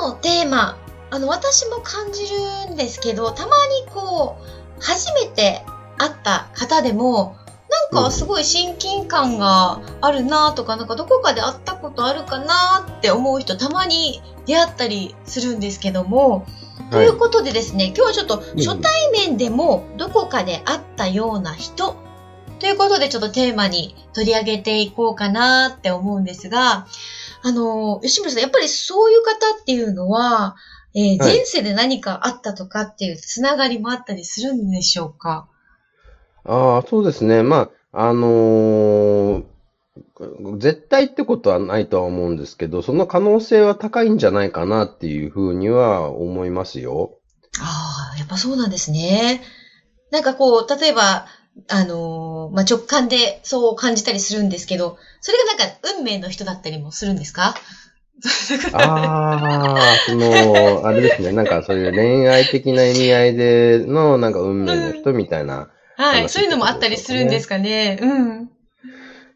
のテーマ、あの、私も感じるんですけど、たまにこう、初めて会った方でも、なんかすごい親近感があるなとか、なんかどこかで会ったことあるかなって思う人たまに出会ったりするんですけども、ということでですね、今日はちょっと初対面でもどこかで会ったような人ということでちょっとテーマに取り上げていこうかなって思うんですが、あの、吉村さん、やっぱりそういう方っていうのは、えーはい前世で何かあったとかっていうつながりもあったりするんでしょうか？ああ、そうですね。まあ、あのー絶対ってことはないとは思うんですけど、その可能性は高いんじゃないかなっていうふうには思いますよ。ああ、やっぱそうなんですね。なんかこう、例えば、あのーまあ、直感でそう感じたりするんですけど、それがなんか運命の人だったりもするんですか？ああ、その、あれですね。なんかそういう恋愛的な意味合いでの、なんか運命の人みたいな。はい、話そういうのもあったりするんですかね。うん。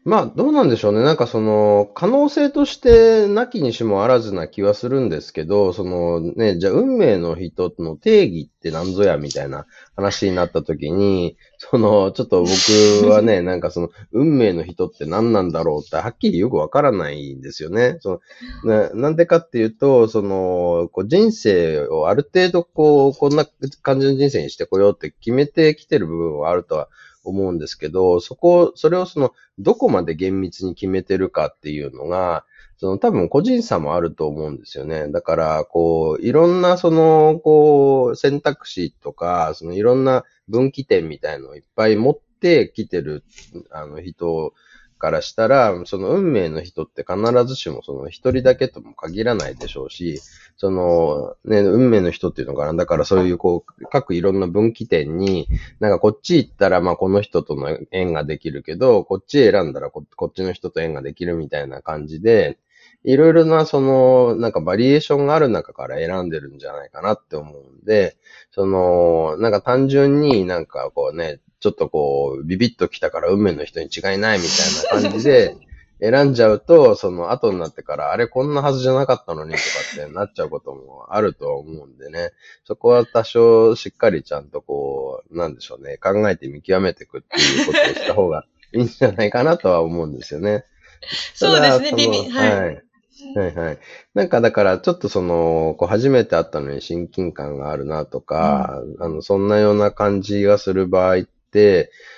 まあ、どうなんでしょうね。なんかその、可能性としてなきにしもあらずな気はするんですけど、そのね、じゃあ運命の人の定義って何ぞやみたいな話になった時に、その、ちょっと僕はね、なんかその、運命の人って何なんだろうってはっきりよくわからないんですよね。そのななんでかっていうと、その、こう人生をある程度こう、こんな感じの人生にしてこようって決めてきてる部分はあるとは思うんですけど、そこ、それをその、どこまで厳密に決めてるかっていうのが、その多分個人差もあると思うんですよね。だから、こう、いろんなその、こう、選択肢とか、そのいろんな分岐点みたいのをいっぱい持ってきてる、あの人からしたら、その運命の人って必ずしもその一人だけとも限らないでしょうし、その、ね、運命の人っていうのかな。だからそういうこう、各いろんな分岐点に、なんかこっち行ったら、まあこの人との縁ができるけど、こっち選んだらここっちの人と縁ができるみたいな感じで、いろいろなその、なんかバリエーションがある中から選んでるんじゃないかなって思うんで、その、なんか単純になんかこうね、ちょっとこう、ビビッと来たから運命の人に違いないみたいな感じで、選んじゃうと、その後になってから、あれこんなはずじゃなかったのにとかってなっちゃうこともあると思うんでね。そこは多少しっかりちゃんとこう、なんでしょうね、考えて見極めていくっていうことをした方がいいんじゃないかなとは思うんですよね。そうですねビビはいはい。はいはい。なんかだからちょっとその、こう初めて会ったのに親近感があるなとか、あの、そんなような感じがする場合って、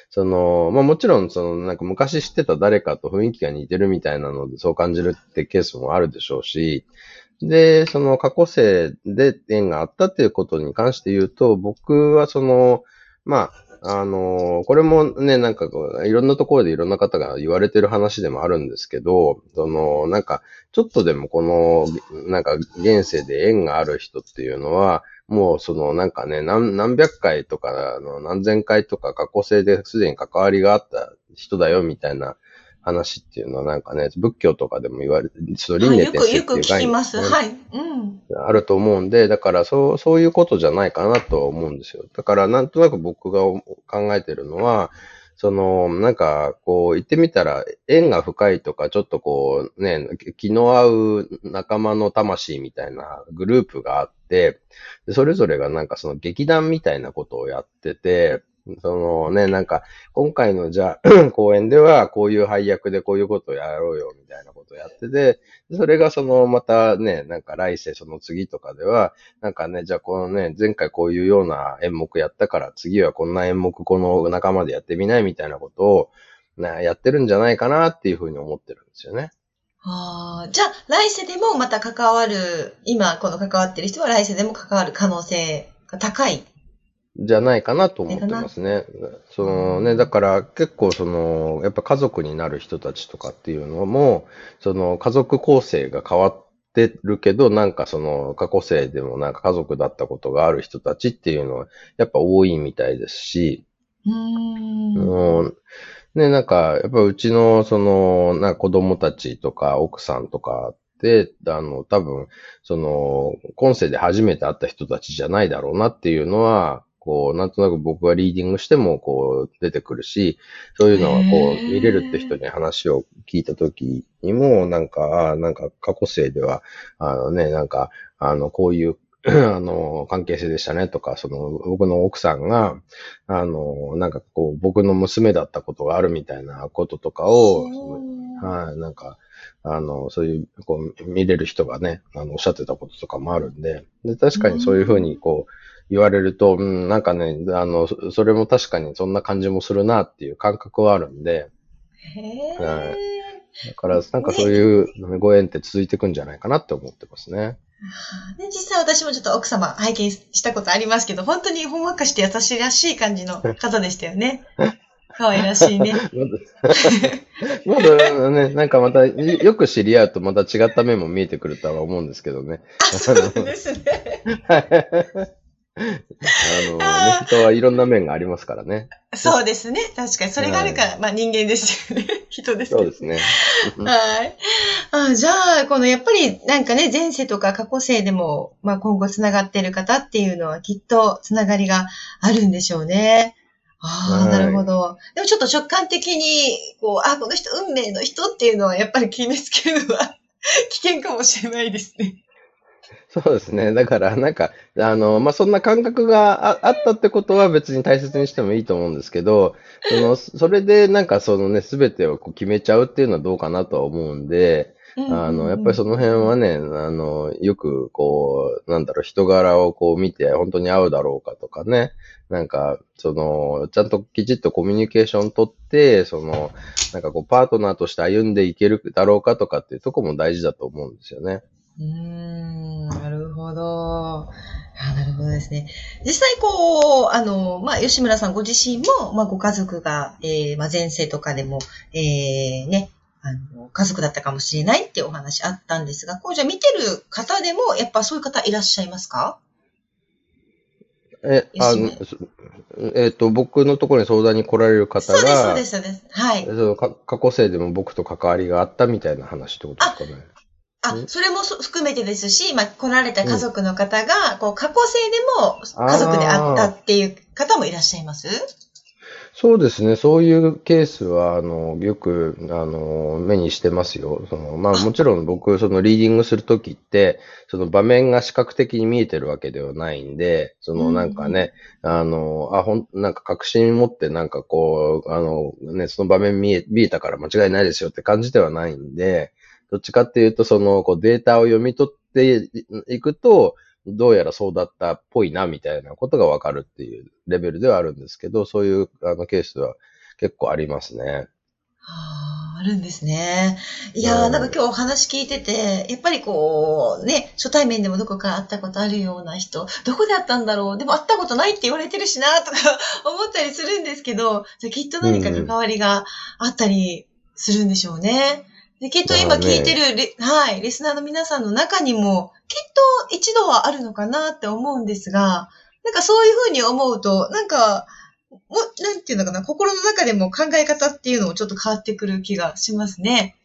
その、まあもちろんその、なんか昔知ってた誰かと雰囲気が似てるみたいなのでそう感じるってケースもあるでしょうし、で、その過去生で縁があったっていうことに関して言うと、僕はその、まあ、あの、これもね、なんかこう、いろんなところでいろんな方が言われてる話でもあるんですけど、その、なんか、ちょっとでもこの、なんか、現世で縁がある人っていうのは、もうその、なんかね、何、何百回とか、あの何千回とか過去生ですでに関わりがあった人だよ、みたいな話っていうのはなんかね、仏教とかでも言われて、その輪廻転生っていう概念きます。ねはい。うん。あると思うんで、だからそう、そういうことじゃないかなとは思うんですよ。だからなんとなく僕が考えてるのは、その、なんか、こう、言ってみたら、縁が深いとか、ちょっとこう、ね、気の合う仲間の魂みたいなグループがあって、でそれぞれがなんかその劇団みたいなことをやってて、そのね、なんか、今回のじゃあ、公演ではこういう配役でこういうことをやろうよ、みたいなことをやってて、それがその、またね、なんか来世その次とかでは、なんかね、じゃあこのね、前回こういうような演目やったから、次はこんな演目この仲間でやってみないみたいなことを、ね、やってるんじゃないかなっていうふうに思ってるんですよね。ああ、じゃあ、来世でもまた関わる、今この関わってる人は来世でも関わる可能性が高い。じゃないかなと思ってますね。そのね、だから結構その、やっぱ家族になる人たちとかっていうのも、その家族構成が変わっってるけど、なんかその過去生でもなんか家族だったことがある人たちっていうのはやっぱ多いみたいですし、うーん。ね、なんか、やっぱうちの、その、なんか子供たちとか奥さんとかって、あの、多分、その、今世で初めて会った人たちじゃないだろうなっていうのは、こう、なんとなく僕がリーディングしても、こう、出てくるし、そういうのは、こう、見れるって人に話を聞いた時にも、なんか、あなんか過去世では、あのね、なんか、あの、こういう、あの、関係性でしたねとか、その、僕の奥さんが、あの、なんかこう、僕の娘だったことがあるみたいなこととかを、はい、なんか、あの、そういう、こう、見れる人がね、あの、おっしゃってたこととかもあるんで、で、確かにそういうふうに、こう、言われると、うん、なんかね、あの、そそれも確かにそんな感じもするなっていう感覚はあるんで、へはえ。だから、なんかそういうご縁って続いていくんじゃないかなって思ってますね。で、実際私もちょっと奥様拝見したことありますけど、本当にほんわかして優しいらしい感じの 方でしたよね。可愛らしいね。まだね、なんかまた、よく知り合うとまた違った面も見えてくるとは思うんですけどね。そうですね。あの、ね、人はいろんな面がありますからね。そうですね。確かに。それがあるから、まあ人間ですよね。人ですけどそうですね。はい。あじゃあ、このやっぱりなんかね、前世とか過去世でも、まあ今後つながっている方っていうのはきっとつながりがあるんでしょうね。ああ、はいなるほど。でもちょっと直感的に、こう、あ、この人運命の人っていうのはやっぱり決めつけるのは危険かもしれないですね。そうですね。だから、なんか、あの、まあ、そんな感覚がああったってことは別に大切にしてもいいと思うんですけど、その、それでなんかそのね、すべてをこう決めちゃうっていうのはどうかなとは思うんで、あの、やっぱりその辺はね、あの、よくこう、なんだろう、人柄をこう見て本当に合うだろうかとかね、なんか、その、ちゃんときちっとコミュニケーション取って、その、なんかこう、パートナーとして歩んでいけるだろうかとかっていうとこも大事だと思うんですよね。うーん、なるほど。あなるほどですね。実際こう、あの、まあ、吉村さんご自身も、まあ、ご家族が、えー、まあ、前世とかでも、えー、ね、あの、家族だったかもしれないっていうお話あったんですが、こう、じゃあ見てる方でも、やっぱそういう方いらっしゃいますか？え、あの、そえっ、と、僕のところに相談に来られる方そうです、そうがで、す、そうです。はい。そ過去生でも僕と関わりがあったみたいな話ってことですかね。あう、んそれもそ含めてですし、まあ、来られた家族の方が、こう、過去世でも家族であったっていう方もいらっしゃいます？そうですね。そういうケースは、あの、よく、あの、目にしてますよ。その、まあ、もちろん僕、その、リーディングするときって、その場面が視覚的に見えてるわけではないんで、その、なんかね、あの、あ、ほん、なんか確信持って、なんかこう、あの、ね、その場面見え、見えたから間違いないですよって感じではないんで、どっちかっていうと、その、こう、データを読み取っていくと、どうやらそうだったっぽいな、みたいなことがわかるっていうレベルではあるんですけど、そういうあのケースは結構ありますね。ああ、あるんですね。いやなんか今日お話聞いてて、やっぱりこう、ね、初対面でもどこか会ったことあるような人、どこで会ったんだろうでも会ったことないって言われてるしな、とか思ったりするんですけど、じゃあきっと何か関わりがあったりするんでしょうね。で、きっと今聞いてるリ、はい、リスナーの皆さんの中にも、きっと一度はあるのかなって思うんですが、なんかそういうふうに思うと、なんか、も、なんていうのかな、心の中でも考え方っていうのもちょっと変わってくる気がしますね。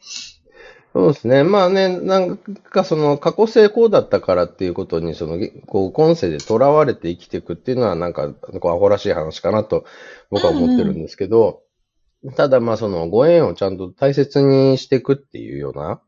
そうですね。まあね、なんかその過去成功だったからっていうことに、その、こう、今世で囚われて生きていくっていうのは、なんか、こう、アホらしい話かなと僕は思ってるんですけど、ただまあその、ご縁をちゃんと大切にしていくっていうような、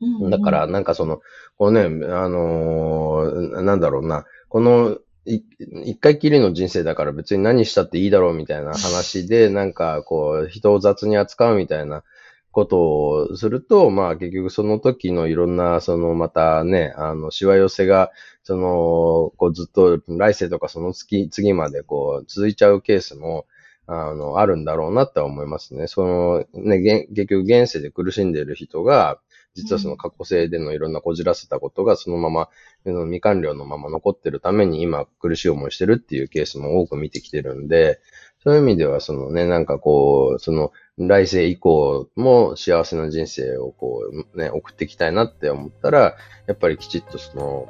うんうん。だから、なんかその、こうね、あのーなんだろうな、この、い一回きりの人生だから別に何したっていいだろうみたいな話で、なんかこう、人を雑に扱うみたいなことをすると、まあ結局その時のいろんな、そのまたね、あの、しわ寄せが、その、こうずっと来世とかその月、次までこう続いちゃうケースも、あの、あるんだろうなって思いますね。その、ね、結局現世で苦しんでいる人が、実はその過去世でのいろんなこじらせたことがそのまま、未完了のまま残ってるために今苦しい思いしてるっていうケースも多く見てきてるんで、そういう意味ではそのね、なんかこう、その、来世以降も幸せな人生をこうね、送っていきたいなって思ったら、やっぱりきちっとその、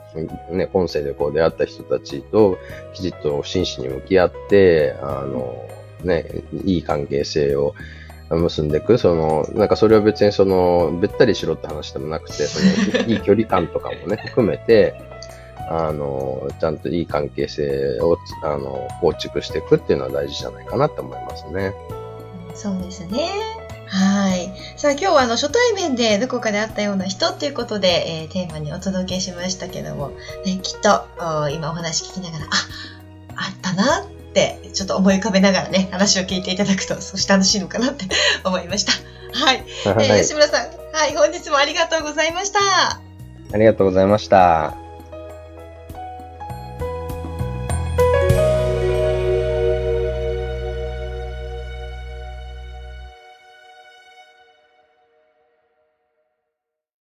ね、今世でこう出会った人たちときちっと真摯に向き合って、あの、ね、いい関係性を結んでいく。その、なんかそれは別にその、べったりしろって話でもなくて、その、いい距離感とかもね、含めて、あの、ちゃんといい関係性を、あの、構築していくっていうのは大事じゃないかなと思いますね。そうですね。はい。さあ今日はあの初対面でどこかで会ったような人っていうことで、えー、テーマにお届けしましたけども、ね、きっと今お話聞きながら、あ、あったなってちょっと思い浮かべながらね、話を聞いていただくと少し楽しいのかなって 思いました。はい。はい、えー、吉村さん、はい、本日もありがとうございました。ありがとうございました。